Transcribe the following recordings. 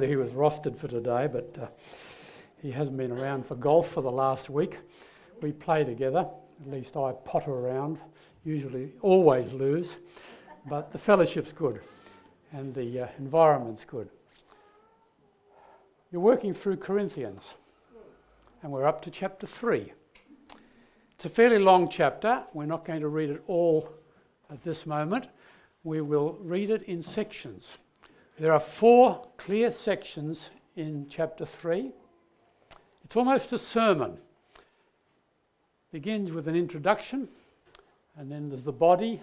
He was rostered for today, but uh, he hasn't been around for golf for the last week. We play together, at least I potter around, usually always lose, but the fellowship's good and the uh, environment's good. You're working through Corinthians, and we're up to chapter 3. It's a fairly long chapter. We're not going to read it all at this moment. We will read it in sections. There are four clear sections in chapter 3. It's almost a sermon. It begins with an introduction, and then there's the body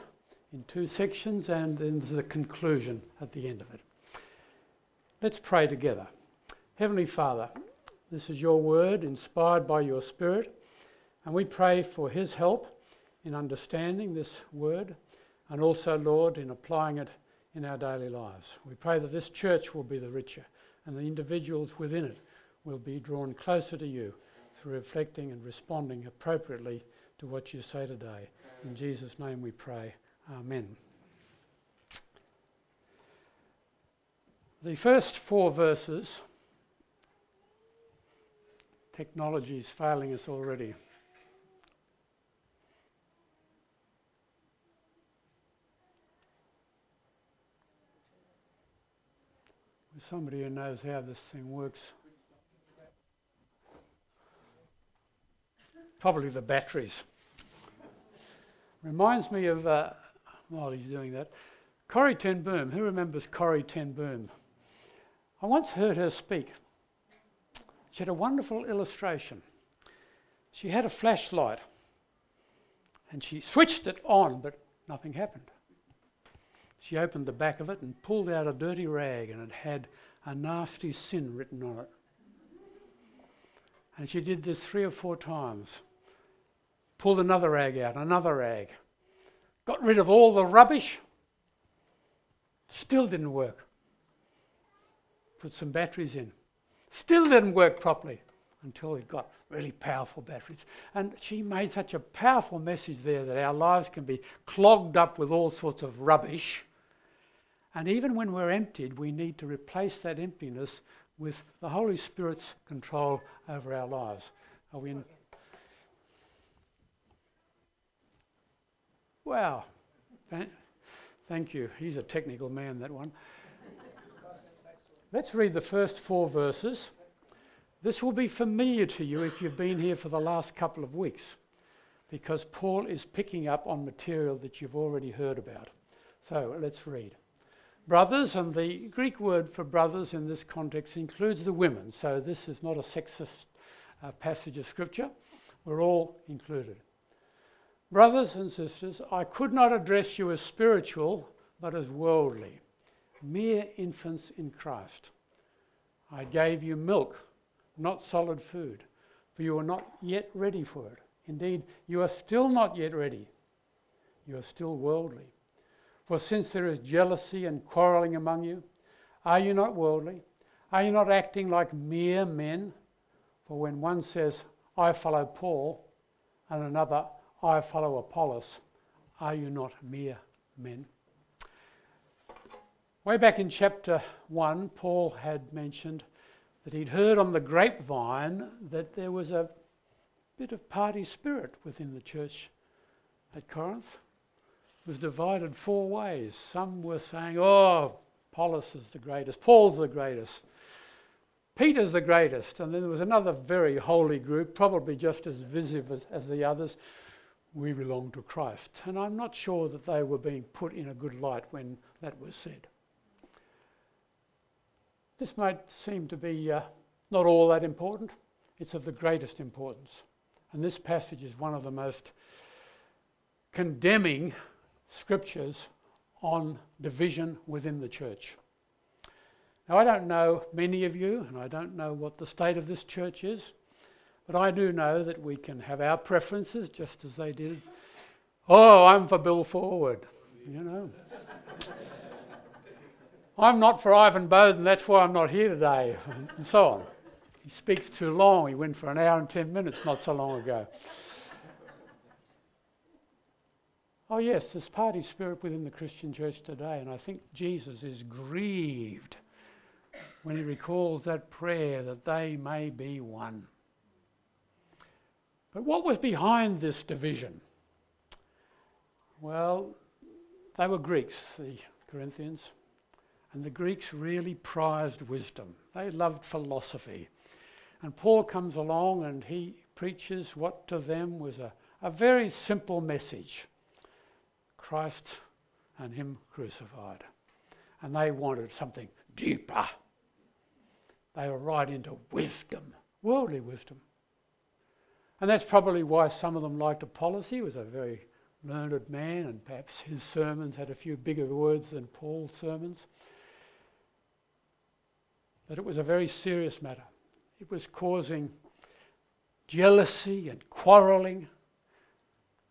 in two sections, and then there's the conclusion at the end of it. Let's pray together. Heavenly Father, this is your word inspired by your Spirit, and we pray for His help in understanding this word, and also, Lord, in applying it in our daily lives. We pray that this church will be the richer and the individuals within it will be drawn closer to you through reflecting and responding appropriately to what you say today. In Jesus' name we pray. Amen. The first four verses, technology is failing us already. Somebody who knows how this thing works. Probably the batteries. Reminds me of, uh, while he's doing that, Corrie Ten Boom. Who remembers Corrie Ten Boom? I once heard her speak. She had a wonderful illustration. She had a flashlight and she switched it on, but nothing happened. She opened the back of it and pulled out a dirty rag, and it had a nasty sin written on it. And she did this three or four times. Pulled another rag out, another rag. Got rid of all the rubbish. Still didn't work. Put some batteries in. Still didn't work properly until it got really powerful batteries. And she made such a powerful message there that our lives can be clogged up with all sorts of rubbish and even when we're emptied, we need to replace that emptiness with the Holy Spirit's control over our lives. Are we in? Wow. Thank you. He's a technical man, that one. Let's read the first four verses. This will be familiar to you if you've been here for the last couple of weeks, because Paul is picking up on material that you've already heard about. So let's read brothers, and the Greek word for brothers in this context includes the women, so this is not a sexist uh, passage of scripture. We're all included. Brothers and sisters, I could not address you as spiritual, but as worldly, mere infants in Christ. I gave you milk, not solid food, for you are not yet ready for it. Indeed, you are still not yet ready. You are still worldly. For since there is jealousy and quarreling among you, are you not worldly? Are you not acting like mere men? For when one says, I follow Paul, and another, I follow Apollos, are you not mere men? Way back in chapter 1, Paul had mentioned that he'd heard on the grapevine that there was a bit of party spirit within the church at Corinth was divided four ways. Some were saying, oh, Apollos is the greatest, Paul's the greatest, Peter's the greatest. And then there was another very holy group, probably just as visible as, as the others. We belong to Christ. And I'm not sure that they were being put in a good light when that was said. This might seem to be uh, not all that important. It's of the greatest importance. And this passage is one of the most condemning scriptures on division within the church. Now, I don't know many of you, and I don't know what the state of this church is, but I do know that we can have our preferences just as they did. Oh, I'm for Bill Forward, you know. I'm not for Ivan Bowden, that's why I'm not here today, and so on. He speaks too long. He went for an hour and 10 minutes not so long ago. Oh, yes, there's party spirit within the Christian church today, and I think Jesus is grieved when he recalls that prayer that they may be one. But what was behind this division? Well, they were Greeks, the Corinthians, and the Greeks really prized wisdom. They loved philosophy. And Paul comes along and he preaches what to them was a, a very simple message Christ and Him crucified. And they wanted something deeper. They were right into wisdom, worldly wisdom. And that's probably why some of them liked Apollos. He was a very learned man, and perhaps his sermons had a few bigger words than Paul's sermons. But it was a very serious matter. It was causing jealousy and quarrelling.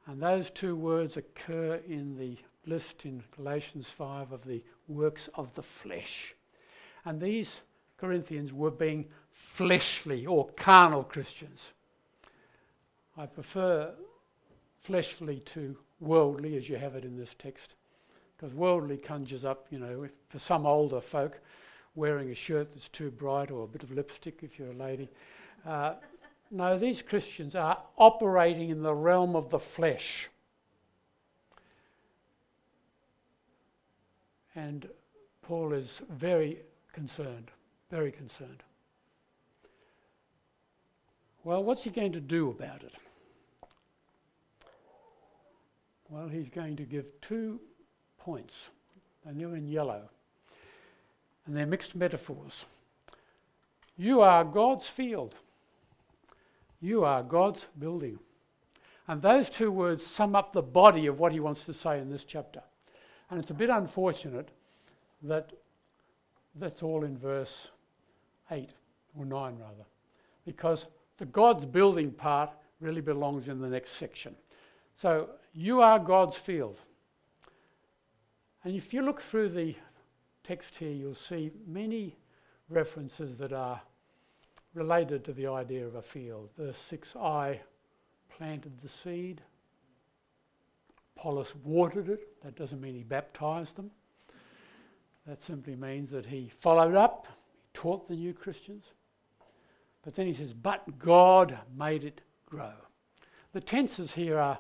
And those two words occur in the list in Galatians 5 of the works of the flesh. And these Corinthians were being fleshly or carnal Christians. I prefer fleshly to worldly as you have it in this text, because worldly conjures up, you know, for some older folk, wearing a shirt that's too bright or a bit of lipstick if you're a lady. Uh, no, these Christians are operating in the realm of the flesh. And Paul is very concerned, very concerned. Well, what's he going to do about it? Well, he's going to give two points, and they're in yellow, and they're mixed metaphors. You are God's field. You are God's building. And those two words sum up the body of what he wants to say in this chapter. And it's a bit unfortunate that that's all in verse 8, or 9 rather, because the God's building part really belongs in the next section. So, you are God's field. And if you look through the text here, you'll see many references that are related to the idea of a field. Verse 6 I planted the seed, Apollos watered it. That doesn't mean he baptized them. That simply means that he followed up, he taught the new Christians. But then he says, But God made it grow. The tenses here are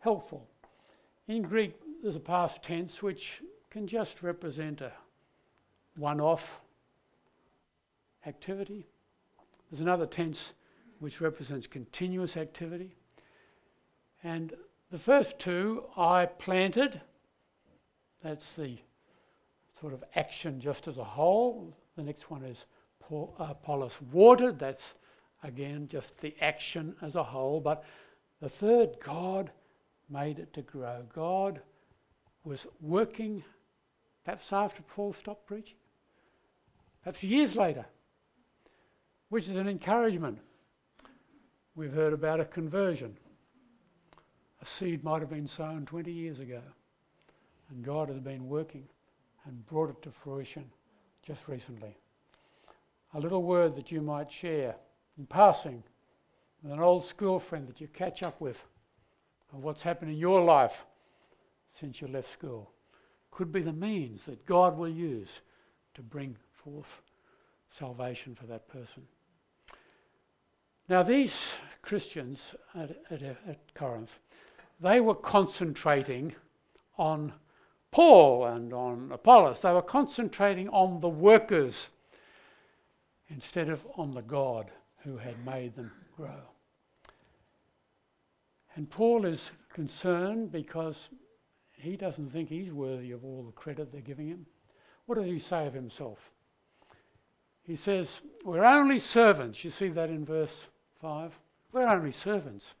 helpful. In Greek, there's a past tense which can just represent a one off activity. There's another tense which represents continuous activity. And the first two, I planted, that's the sort of action just as a whole. The next one is Paul, uh, Apollos watered, that's again just the action as a whole. But the third, God made it to grow. God was working, perhaps after Paul stopped preaching, perhaps years later, which is an encouragement. We've heard about a conversion. A seed might have been sown 20 years ago, and God has been working and brought it to fruition just recently. A little word that you might share in passing with an old school friend that you catch up with of what's happened in your life since you left school could be the means that God will use to bring forth salvation for that person. Now, these Christians at, at, at, Corinth, they were concentrating on Paul and on Apollos. They were concentrating on the workers instead of on the God who had made them grow. And Paul is concerned because he doesn't think he's worthy of all the credit they're giving him. What does he say of himself? He says, We're only servants. You see that in verse 5. We're only servants.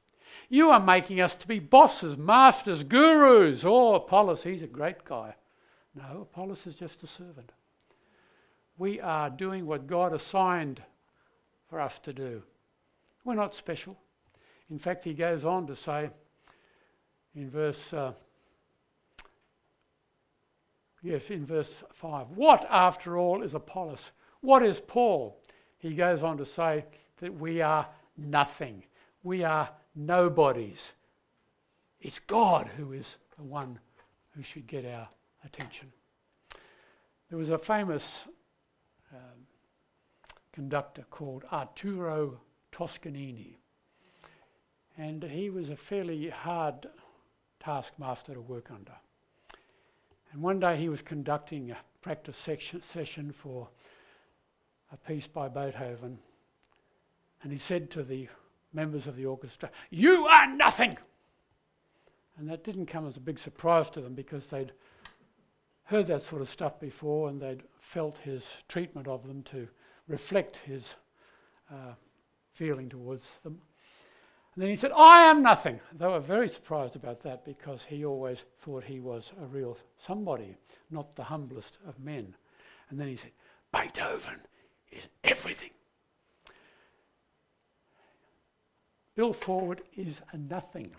You are making us to be bosses, masters, gurus. Oh, Apollos, he's a great guy. No, Apollos is just a servant. We are doing what God assigned for us to do. We're not special. In fact, he goes on to say in verse, uh, yes, in verse 5, what after all is Apollos? What is Paul? He goes on to say that we are nothing. We are nobodies. It's God who is the one who should get our attention. There was a famous um, conductor called Arturo Toscanini. And he was a fairly hard taskmaster to work under. And one day he was conducting a practice section, session for a piece by Beethoven. And he said to the members of the orchestra, You are nothing! And that didn't come as a big surprise to them because they'd heard that sort of stuff before and they'd felt his treatment of them to reflect his uh, feeling towards them. And then he said, I am nothing. They were very surprised about that because he always thought he was a real somebody, not the humblest of men. And then he said, Beethoven is everything. Bill Forward is a nothing.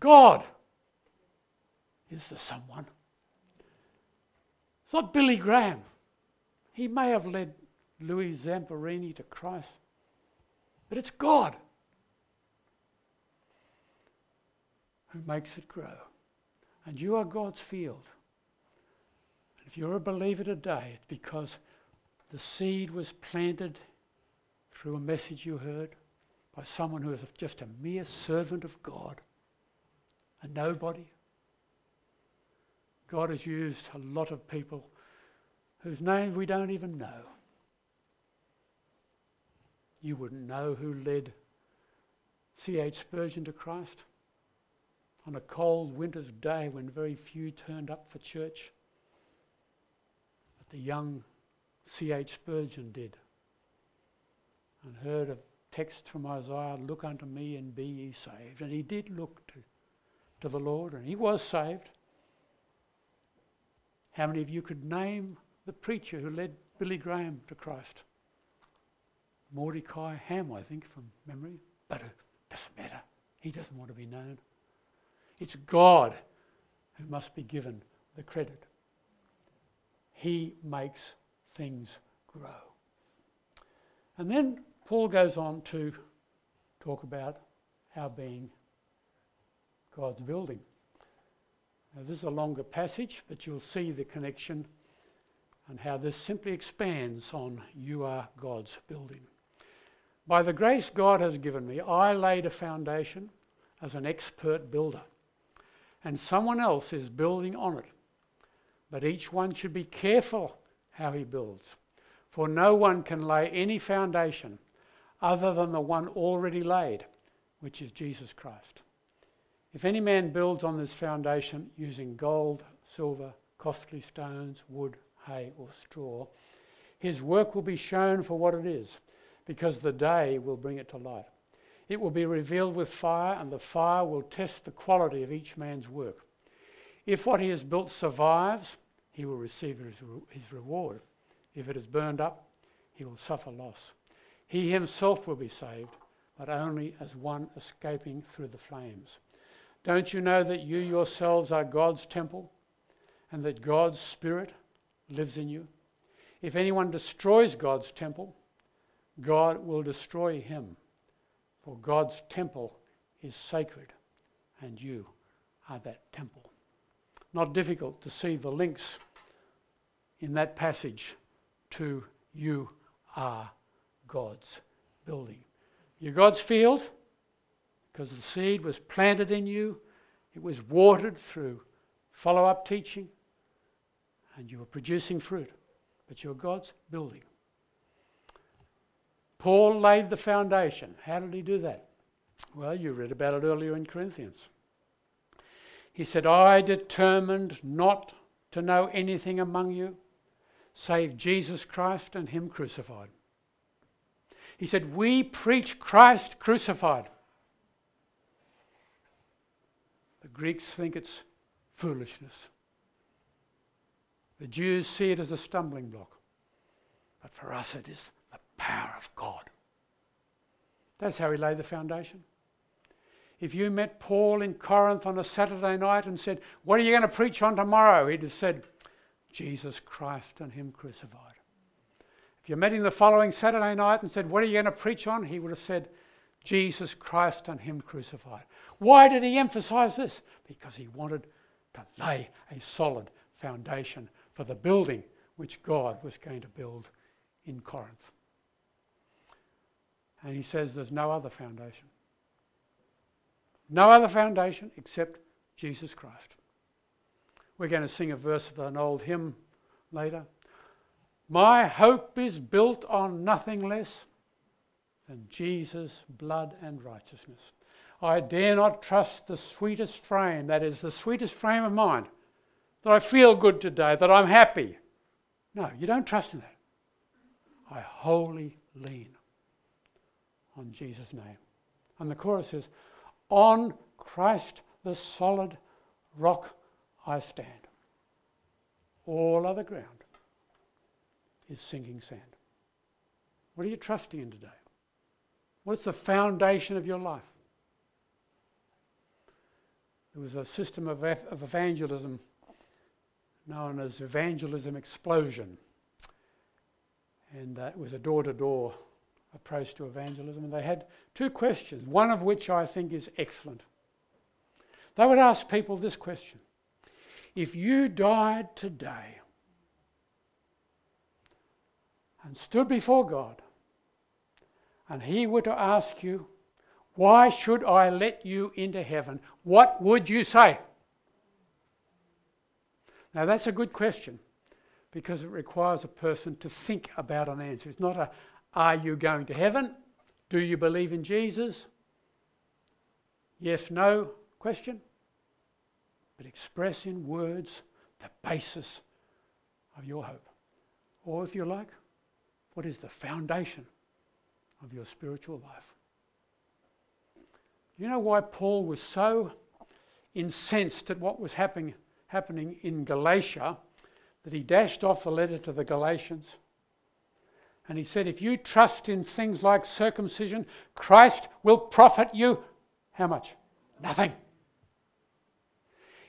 God is the someone. It's not Billy Graham. He may have led Louis Zamperini to Christ, but it's God who makes it grow. And you are God's field. And if you're a believer today, it's because the seed was planted through a message you heard by someone who is just a mere servant of God, a nobody. God has used a lot of people whose names we don't even know. You wouldn't know who led C.H. Spurgeon to Christ on a cold winter's day when very few turned up for church. But the young C.H. Spurgeon did and heard a text from Isaiah, Look unto me and be ye saved. And he did look to, to the Lord and he was saved. How many of you could name the preacher who led Billy Graham to Christ? Mordecai Ham, I think, from memory. But it doesn't matter. He doesn't want to be known. It's God who must be given the credit. He makes things grow. And then Paul goes on to talk about our being God's building. Now, this is a longer passage, but you'll see the connection and how this simply expands on you are God's building. By the grace God has given me, I laid a foundation as an expert builder, and someone else is building on it. But each one should be careful how he builds, for no one can lay any foundation other than the one already laid, which is Jesus Christ. If any man builds on this foundation using gold, silver, costly stones, wood, hay, or straw, his work will be shown for what it is, because the day will bring it to light. It will be revealed with fire, and the fire will test the quality of each man's work. If what he has built survives, he will receive his reward. If it is burned up, he will suffer loss. He himself will be saved, but only as one escaping through the flames. Don't you know that you yourselves are God's temple and that God's Spirit lives in you? If anyone destroys God's temple, God will destroy him. For God's temple is sacred, and you are that temple. Not difficult to see the links in that passage to you are God's building. You're God's field because the seed was planted in you, it was watered through follow up teaching, and you were producing fruit. But you're God's building. Paul laid the foundation. How did he do that? Well, you read about it earlier in Corinthians. He said, I determined not to know anything among you save Jesus Christ and Him crucified. He said, We preach Christ crucified. The Greeks think it's foolishness. The Jews see it as a stumbling block. But for us, it is the power of God. That's how he laid the foundation. If you met Paul in Corinth on a Saturday night and said, What are you going to preach on tomorrow? He'd have said, Jesus Christ and Him crucified. You met him the following Saturday night and said, What are you going to preach on? He would have said, Jesus Christ and Him crucified. Why did he emphasize this? Because he wanted to lay a solid foundation for the building which God was going to build in Corinth. And he says there's no other foundation. No other foundation except Jesus Christ. We're going to sing a verse of an old hymn later. My hope is built on nothing less than Jesus' blood and righteousness. I dare not trust the sweetest frame, that is, the sweetest frame of mind, that I feel good today, that I'm happy. No, you don't trust in that. I wholly lean on Jesus' name. And the chorus says, On Christ the solid rock I stand. All other ground is sinking sand. What are you trusting in today? What's the foundation of your life? There was a system of, of evangelism known as evangelism explosion. And that was a door to door approach to evangelism. And they had two questions, one of which I think is excellent. They would ask people this question If you died today and stood before God, and He were to ask you, Why should I let you into heaven? What would you say? Now, that's a good question because it requires a person to think about an answer. It's not a, Are you going to heaven? Do you believe in Jesus? Yes, no question. But express in words the basis of your hope. Or, if you like, what is the foundation of your spiritual life? You know why Paul was so incensed at what was happening happening in Galatia that he dashed off the letter to the Galatians. And he said, If you trust in things like circumcision, Christ will profit you how much? Nothing.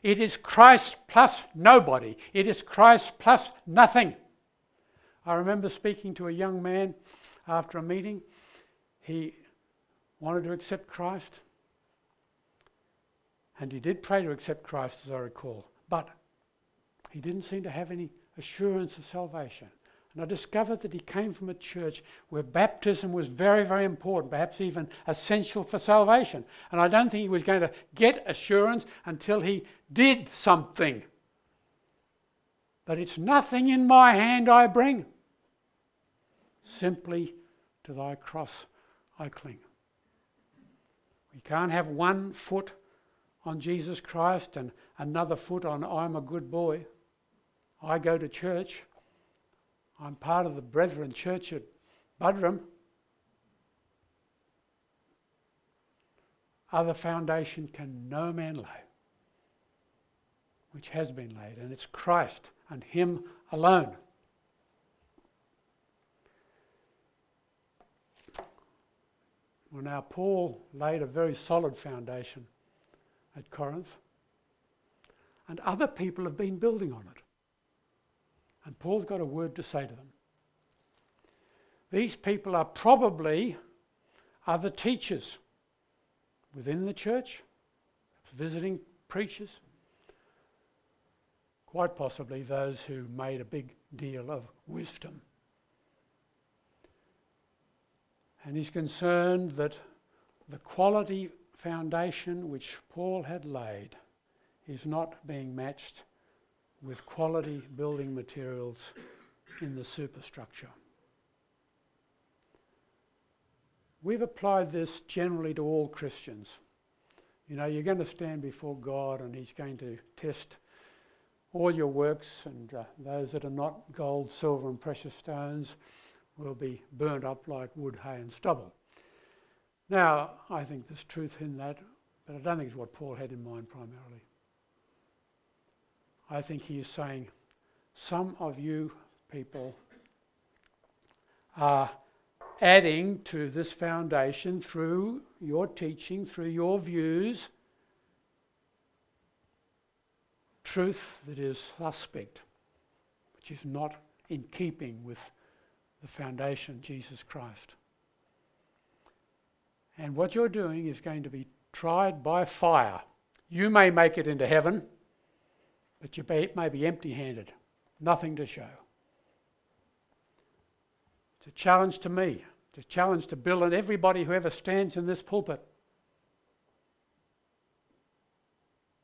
It is Christ plus nobody. It is Christ plus nothing. I remember speaking to a young man after a meeting. He wanted to accept Christ. And he did pray to accept Christ, as I recall. But he didn't seem to have any assurance of salvation. And I discovered that he came from a church where baptism was very, very important, perhaps even essential for salvation. And I don't think he was going to get assurance until he did something. But it's nothing in my hand I bring, simply to thy cross I cling. We can't have one foot on Jesus Christ and another foot on I'm a good boy. I go to church. I'm part of the Brethren Church at Budrum. Other foundation can no man lay, which has been laid, and it's Christ and Him alone. Well, now, Paul laid a very solid foundation at Corinth, and other people have been building on it. And Paul's got a word to say to them. These people are probably other teachers within the church, visiting preachers, quite possibly those who made a big deal of wisdom. And he's concerned that the quality foundation which Paul had laid is not being matched with quality building materials in the superstructure. We've applied this generally to all Christians. You know, you're going to stand before God and He's going to test all your works, and uh, those that are not gold, silver, and precious stones will be burnt up like wood, hay, and stubble. Now, I think there's truth in that, but I don't think it's what Paul had in mind primarily. I think he is saying, some of you people are adding to this foundation through your teaching, through your views, truth that is suspect, which is not in keeping with the foundation, Jesus Christ. And what you're doing is going to be tried by fire. You may make it into heaven, but you may be empty handed. nothing to show. It's a challenge to me, it's a challenge to Bill and everybody who ever stands in this pulpit.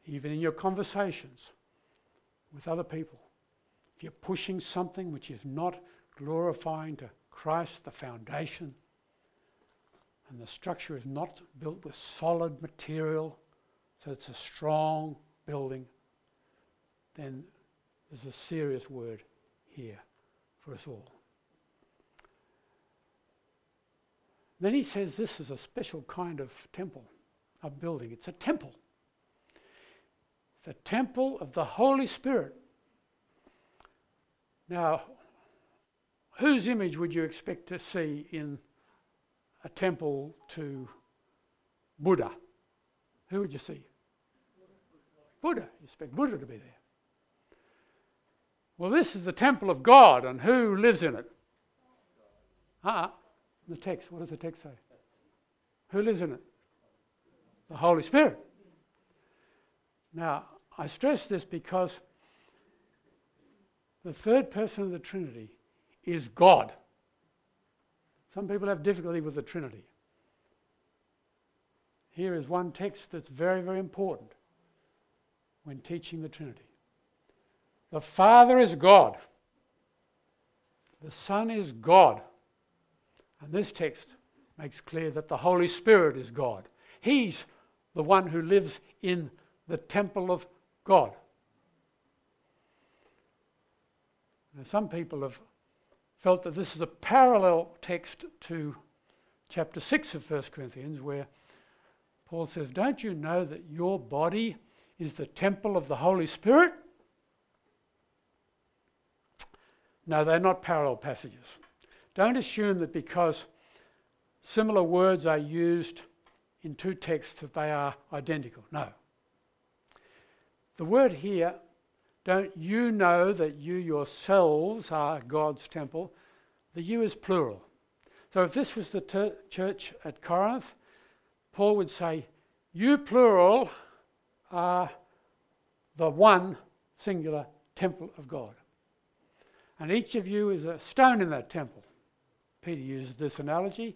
Even in your conversations with other people, if you're pushing something which is not glorifying to Christ, the foundation, and the structure is not built with solid material, so it's a strong building, then there's a serious word here for us all. Then he says this is a special kind of temple, a building. It's a temple. The temple of the Holy Spirit. Now, whose image would you expect to see in a temple to Buddha? Who would you see? Buddha. You expect Buddha to be there. Well, this is the temple of God, and who lives in it? Ah, uh the text. What does the text say? Who lives in it? The Holy Spirit. Now, I stress this because the third person of the Trinity is God. Some people have difficulty with the Trinity. Here is one text that's very, very important when teaching the Trinity. The Father is God, the Son is God. And this text makes clear that the Holy Spirit is God. He's the one who lives in the temple of God. Now, some people have felt that this is a parallel text to chapter 6 of 1 Corinthians, where Paul says, Don't you know that your body is the temple of the Holy Spirit? No, they're not parallel passages. Don't assume that because similar words are used in two texts that they are identical. No. The word here don't you know that you yourselves are God's temple? The you is plural. So if this was the ter- church at Corinth, Paul would say, You plural are the one singular temple of God. And each of you is a stone in that temple. Peter uses this analogy.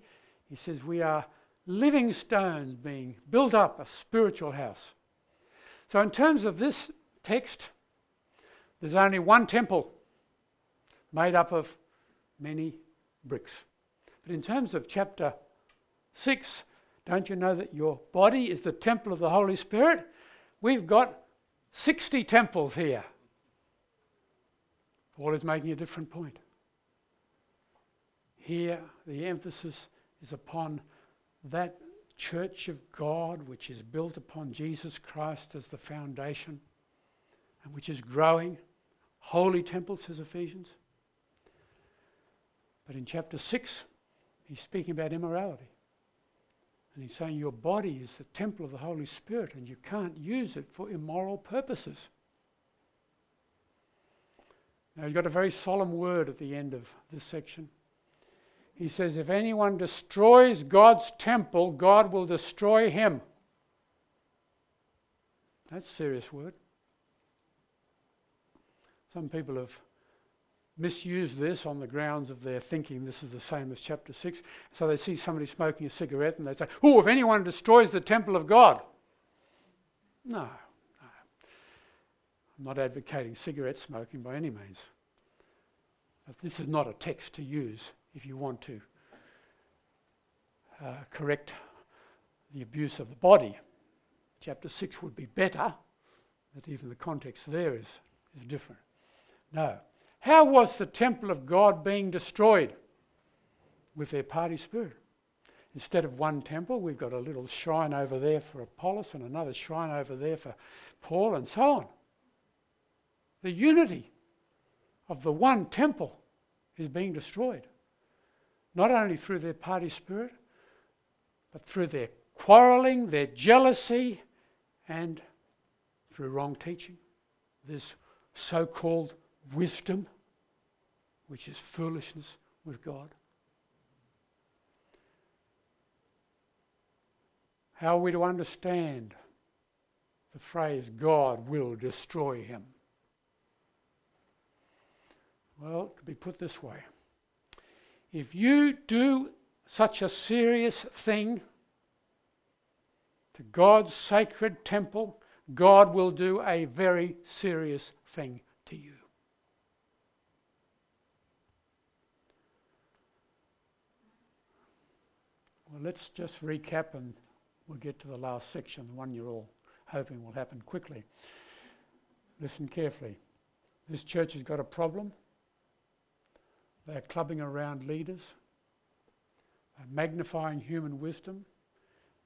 He says, We are living stones being built up, a spiritual house. So, in terms of this text, there's only one temple made up of many bricks. But in terms of chapter 6, don't you know that your body is the temple of the Holy Spirit? We've got 60 temples here. Paul is making a different point. Here, the emphasis is upon that church of God which is built upon Jesus Christ as the foundation and which is growing holy temple, says Ephesians. But in chapter 6, he's speaking about immorality. And he's saying your body is the temple of the Holy Spirit and you can't use it for immoral purposes. Now, he's got a very solemn word at the end of this section. He says, If anyone destroys God's temple, God will destroy him. That's a serious word. Some people have misused this on the grounds of their thinking this is the same as chapter 6. So they see somebody smoking a cigarette and they say, Oh, if anyone destroys the temple of God. No, no. I'm not advocating cigarette smoking by any means. But this is not a text to use if you want to uh, correct the abuse of the body. Chapter 6 would be better, but even the context there is, is different. No. How was the temple of God being destroyed? With their party spirit. Instead of one temple, we've got a little shrine over there for Apollos and another shrine over there for Paul and so on. The unity of the one temple is being destroyed. Not only through their party spirit, but through their quarreling, their jealousy, and through wrong teaching. This so called wisdom, which is foolishness with God. How are we to understand the phrase, God will destroy him? Well, it could be put this way if you do such a serious thing to God's sacred temple, God will do a very serious thing to you. Well, let's just recap and we'll get to the last section, the one you're all hoping will happen quickly. Listen carefully. This church has got a problem. They're clubbing around leaders, they're magnifying human wisdom,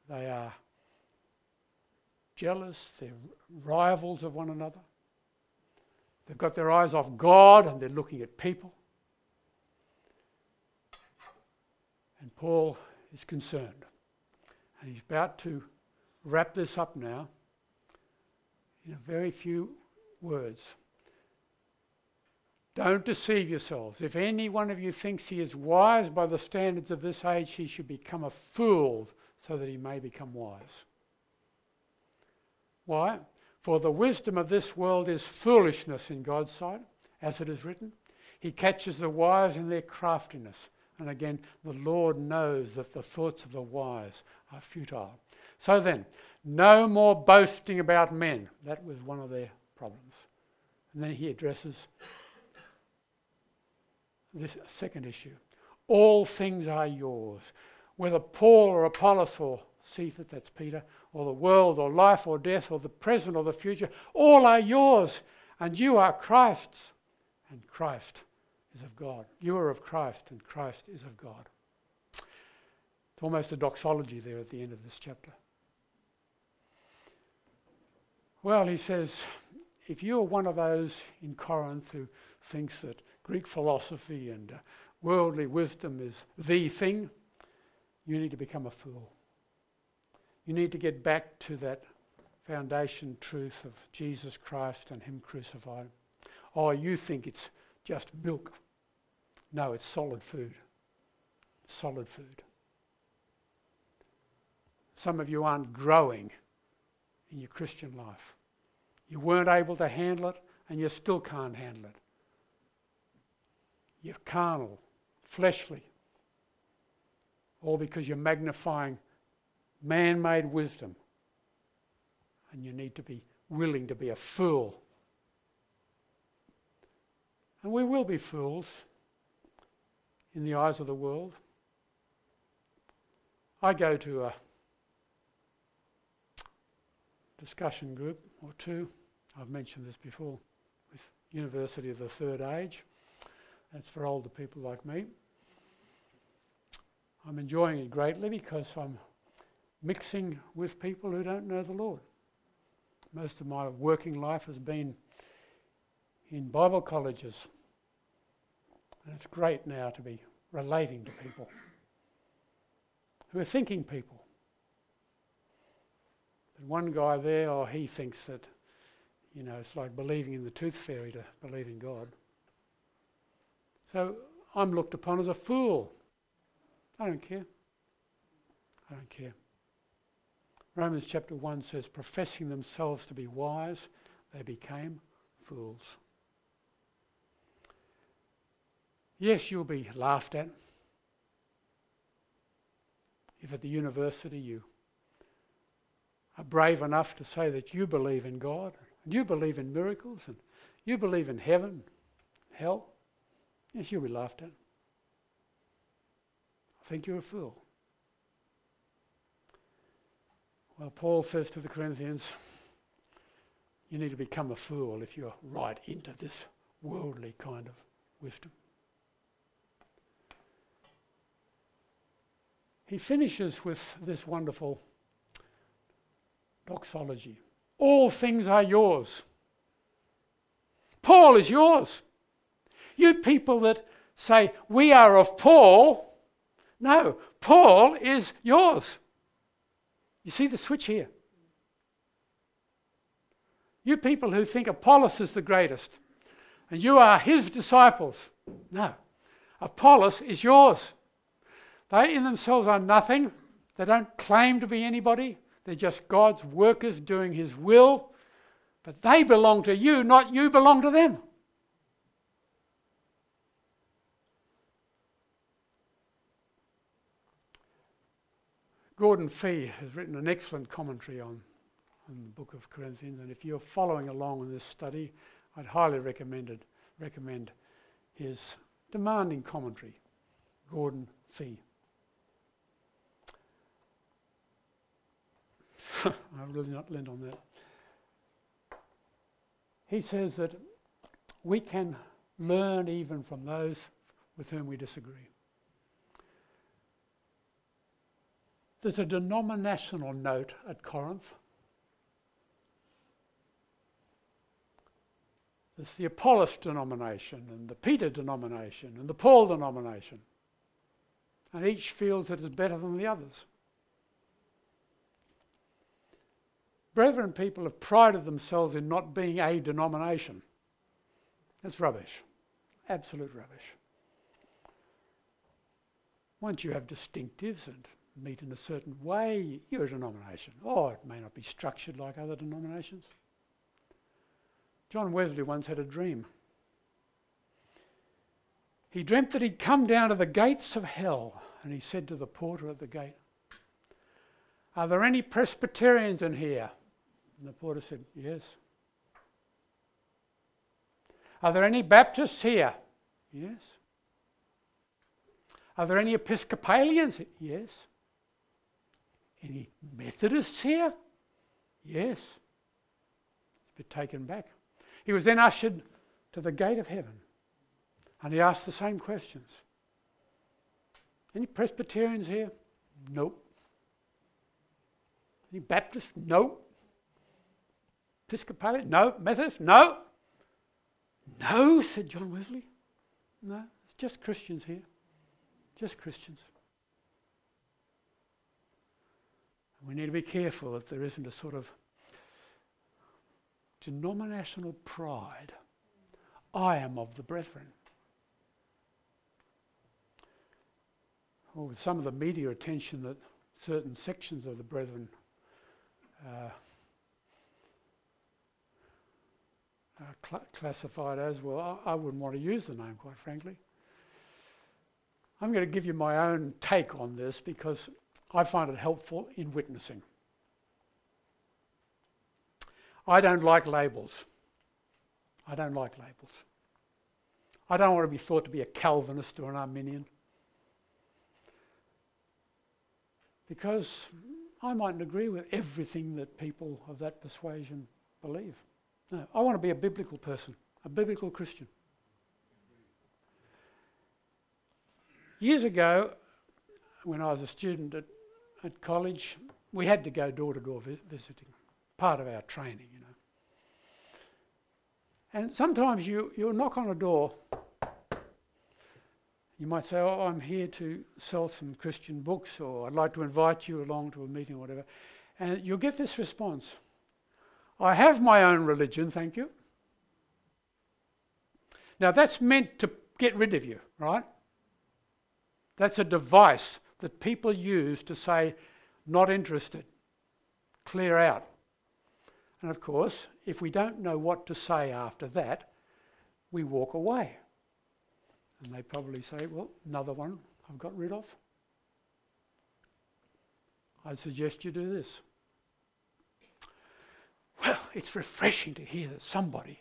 they are jealous, they're rivals of one another. They've got their eyes off God and they're looking at people. And Paul is concerned. And he's about to wrap this up now in a very few words. Don't deceive yourselves. If any one of you thinks he is wise by the standards of this age, he should become a fool so that he may become wise. Why? For the wisdom of this world is foolishness in God's sight, as it is written. He catches the wise in their craftiness. And again, the Lord knows that the thoughts of the wise are futile. So then, no more boasting about men. That was one of their problems. And then he addresses this second issue. All things are yours. Whether Paul or Apollos or Cephas, that's Peter, or the world or life or death or the present or the future, all are yours. And you are Christ's. And Christ is of God. You are of Christ, and Christ is of God. It's almost a doxology there at the end of this chapter. Well, he says, if you're one of those in Corinth who thinks that Greek philosophy and uh, worldly wisdom is the thing, you need to become a fool. You need to get back to that foundation truth of Jesus Christ and Him crucified. Oh, you think it's just milk. No, it's solid food. Solid food. Some of you aren't growing in your Christian life. You weren't able to handle it, and you still can't handle it. You're carnal, fleshly, all because you're magnifying man made wisdom. And you need to be willing to be a fool. And we will be fools in the eyes of the world. I go to a discussion group or two, I've mentioned this before, with University of the Third Age. That's for older people like me. I'm enjoying it greatly because I'm mixing with people who don't know the Lord. Most of my working life has been in Bible colleges. And it's great now to be relating to people who are thinking people. There's one guy there, oh, he thinks that, you know, it's like believing in the tooth fairy to believe in God. So I'm looked upon as a fool. I don't care. I don't care. Romans chapter 1 says, professing themselves to be wise, they became fools. Yes, you'll be laughed at. If at the university you are brave enough to say that you believe in God, and you believe in miracles, and you believe in heaven, hell, Yes, you'll be laughed at. I think you're a fool. Well, Paul says to the Corinthians, you need to become a fool if you're right into this worldly kind of wisdom. He finishes with this wonderful doxology All things are yours. Paul is yours. You people that say, we are of Paul. No, Paul is yours. You see the switch here. You people who think Apollos is the greatest and you are his disciples. No, Apollos is yours. They in themselves are nothing. They don't claim to be anybody. They're just God's workers doing his will. But they belong to you, not you belong to them. Gordon Fee has written an excellent commentary on, on the book of Corinthians, and if you're following along in this study, I'd highly recommend it, recommend his demanding commentary, Gordon Fee. I've really not lent on that. He says that we can learn even from those with whom we disagree. There's a denominational note at Corinth. There's the Apollos denomination and the Peter denomination and the Paul denomination. And each feels that it's better than the others. Brethren, people have prided themselves in not being a denomination. That's rubbish. Absolute rubbish. Once you have distinctives and meet in a certain way, you're a denomination. Oh, it may not be structured like other denominations. John Wesley once had a dream. He dreamt that he'd come down to the gates of hell, and he said to the porter at the gate, Are there any Presbyterians in here? And the porter said, Yes. Are there any Baptists here? Yes. Are there any Episcopalians? Yes. Any Methodists here? Yes. He's a bit taken back. He was then ushered to the gate of heaven and he asked the same questions. Any Presbyterians here? Nope. Any Baptists? Nope. Episcopalian? No. Methodist? No. No, said John Wesley. No, it's just Christians here. Just Christians. We need to be careful that there isn't a sort of denominational pride. I am of the brethren. Or with some of the media attention that certain sections of the brethren uh, are cl- classified as, well, I, I wouldn't want to use the name, quite frankly. I'm going to give you my own take on this because I find it helpful in witnessing. I don't like labels. I don't like labels. I don't want to be thought to be a Calvinist or an Arminian. Because I mightn't agree with everything that people of that persuasion believe. No, I want to be a biblical person, a biblical Christian. Years ago, when I was a student at at college, we had to go door to door visiting, part of our training, you know. And sometimes you, you'll knock on a door. You might say, Oh, I'm here to sell some Christian books, or I'd like to invite you along to a meeting, or whatever. And you'll get this response I have my own religion, thank you. Now, that's meant to get rid of you, right? That's a device that people use to say, not interested, clear out. And of course, if we don't know what to say after that, we walk away. And they probably say, well, another one I've got rid of. I suggest you do this. Well, it's refreshing to hear that somebody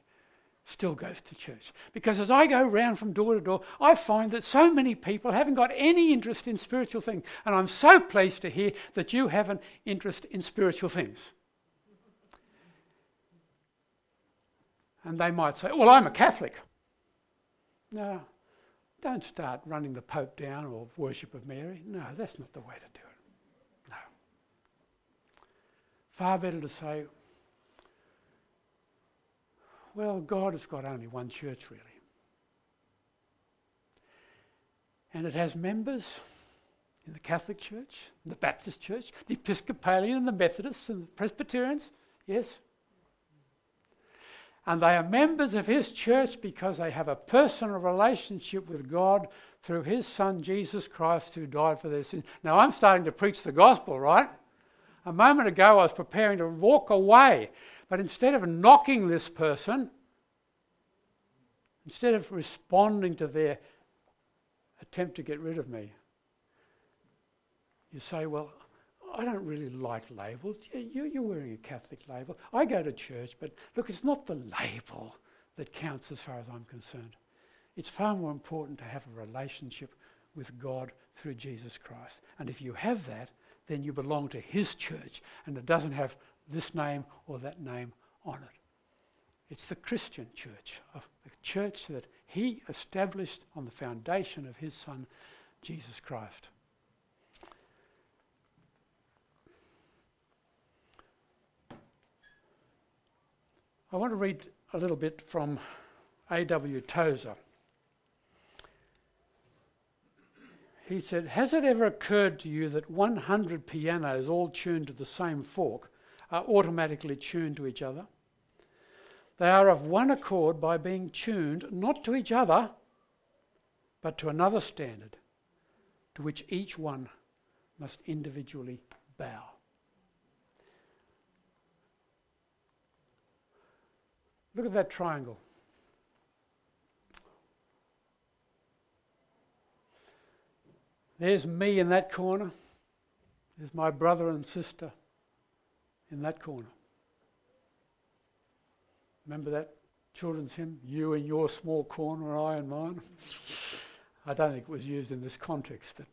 still goes to church. Because as I go round from door to door, I find that so many people haven't got any interest in spiritual things. And I'm so pleased to hear that you have an interest in spiritual things. And they might say, Well, I'm a Catholic. No, don't start running the Pope down or worship of Mary. No, that's not the way to do it. No. Far better to say, well, God has got only one church, really. And it has members in the Catholic Church, the Baptist Church, the Episcopalian and the Methodists and the Presbyterians. Yes. And they are members of His church because they have a personal relationship with God through His Son, Jesus Christ, who died for their sins. Now, I'm starting to preach the gospel, right? A moment ago, I was preparing to walk away but instead of knocking this person, instead of responding to their attempt to get rid of me, you say, Well, I don't really like labels. You, you're wearing a Catholic label. I go to church, but look, it's not the label that counts as far as I'm concerned. It's far more important to have a relationship with God through Jesus Christ. And if you have that, then you belong to His church, and it doesn't have this name or that name on it. It's the Christian church, a church that He established on the foundation of His Son, Jesus Christ. I want to read a little bit from A.W. Tozer. He said, Has it ever occurred to you that 100 pianos all tuned to the same fork are automatically tuned to each other? They are of one accord by being tuned not to each other, but to another standard to which each one must individually bow. Look at that triangle. There's me in that corner. There's my brother and sister in that corner. Remember that children's hymn? You in your small corner, and I in mine. I don't think it was used in this context, but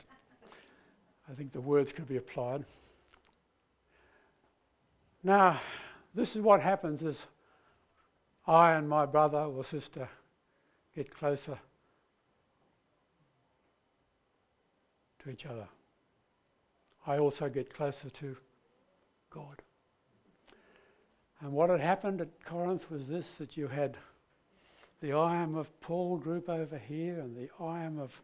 I think the words could be applied. Now, this is what happens as I and my brother or sister get closer to each other. I also get closer to God. And what had happened at Corinth was this that you had the I am of Paul group over here and the I am of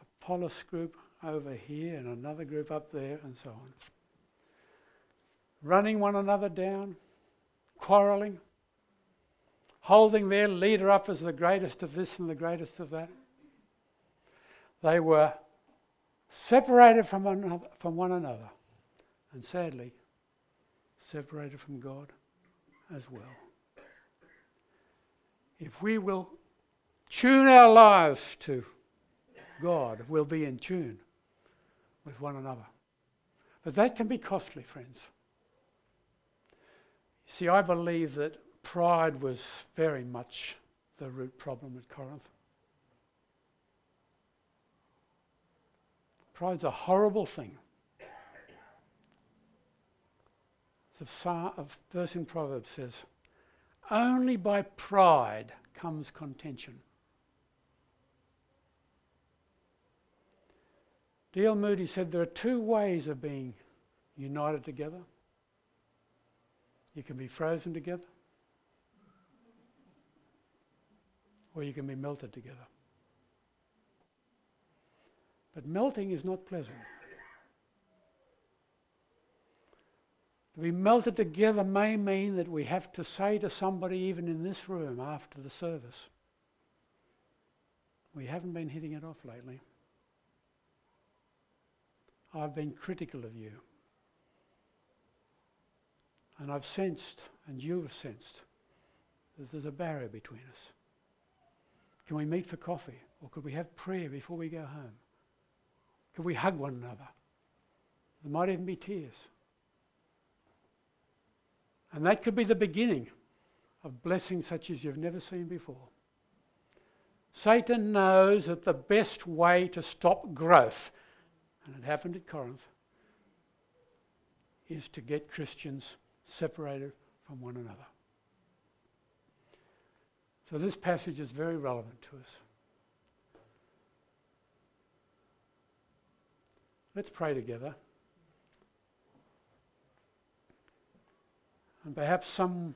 Apollos group over here and another group up there and so on. Running one another down, quarrelling, holding their leader up as the greatest of this and the greatest of that. They were separated from one another, from one another and sadly separated from God as well. If we will tune our lives to God, we'll be in tune with one another. But that can be costly, friends. See, I believe that pride was very much the root problem at Corinth. Pride's a horrible thing. The verse in Proverbs says, Only by pride comes contention. D.L. Moody said there are two ways of being united together. You can be frozen together, or you can be melted together. But melting is not pleasant. To be melted together may mean that we have to say to somebody, even in this room after the service, we haven't been hitting it off lately. I've been critical of you. And I've sensed, and you have sensed, that there's a barrier between us. Can we meet for coffee? Or could we have prayer before we go home? Could we hug one another? There might even be tears. And that could be the beginning of blessings such as you've never seen before. Satan knows that the best way to stop growth, and it happened at Corinth, is to get Christians separated from one another. So this passage is very relevant to us. Let's pray together. And perhaps some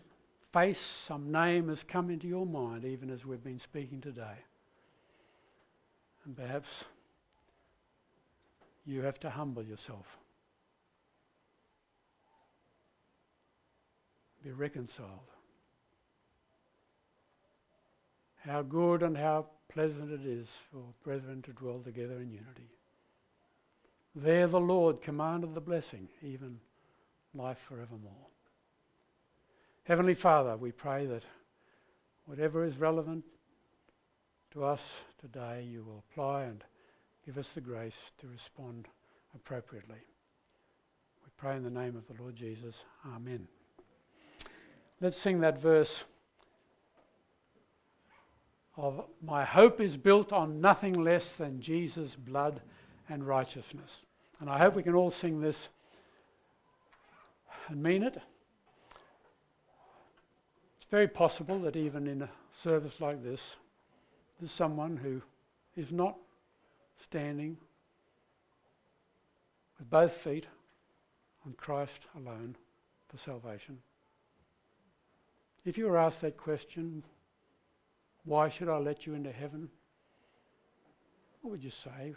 face, some name has come into your mind, even as we've been speaking today. And perhaps you have to humble yourself, be reconciled. How good and how pleasant it is for brethren to dwell together in unity. There the Lord commanded the blessing, even life forevermore. Heavenly Father, we pray that whatever is relevant to us today, you will apply and give us the grace to respond appropriately. We pray in the name of the Lord Jesus. Amen. Let's sing that verse of my hope is built on nothing less than Jesus' blood and righteousness. And I hope we can all sing this and mean it. It's very possible that even in a service like this, there's someone who is not standing with both feet on Christ alone for salvation. If you were asked that question, why should I let you into heaven? What would you say?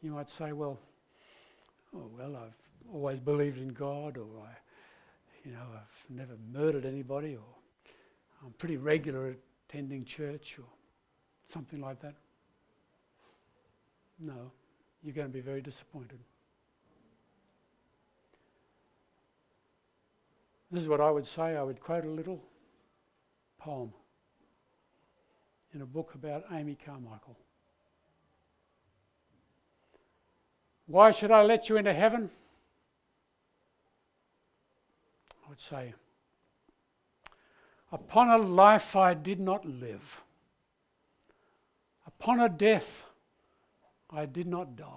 You might say, well, oh, well, I've always believed in God, or I, you know, I've never murdered anybody, or I'm pretty regular at attending church, or something like that. No, you're going to be very disappointed. This is what I would say. I would quote a little poem in a book about Amy Carmichael. Why should I let you into heaven? I would say, upon a life I did not live, upon a death I did not die,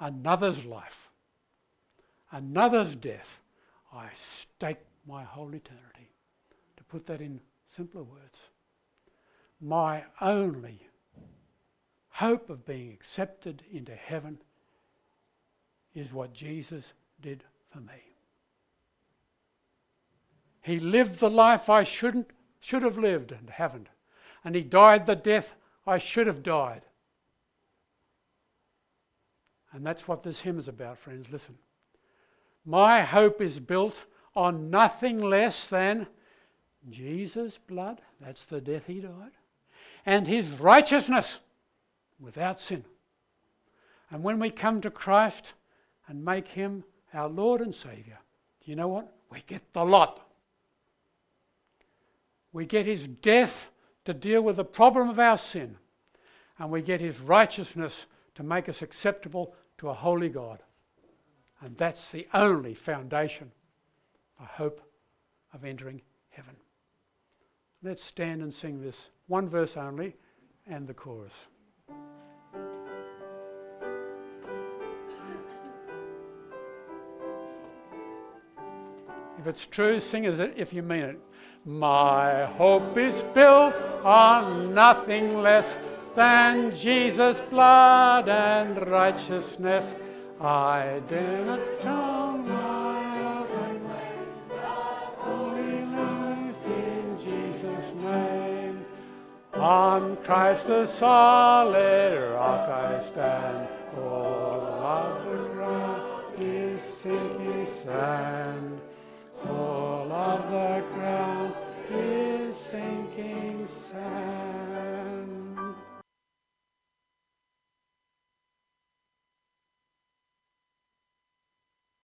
another's life, another's death, I stake my whole eternity. To put that in simpler words, my only hope of being accepted into heaven is what Jesus did for me. He lived the life I shouldn't should have lived and haven't. And he died the death I should have died. And that's what this hymn is about, friends. Listen. My hope is built on nothing less than Jesus' blood, that's the death he died, and his righteousness without sin. And when we come to Christ and make him our Lord and Saviour, do you know what? We get the lot. We get his death to deal with the problem of our sin, and we get his righteousness to make us acceptable to a holy God. And that's the only foundation for hope of entering heaven. Let's stand and sing this one verse only and the chorus. If it's true, sing it if you mean it. My hope is built on nothing less than Jesus' blood and righteousness. I dare not down my in Jesus' name. On Christ the solid rock I stand, all of the ground is sinking sand the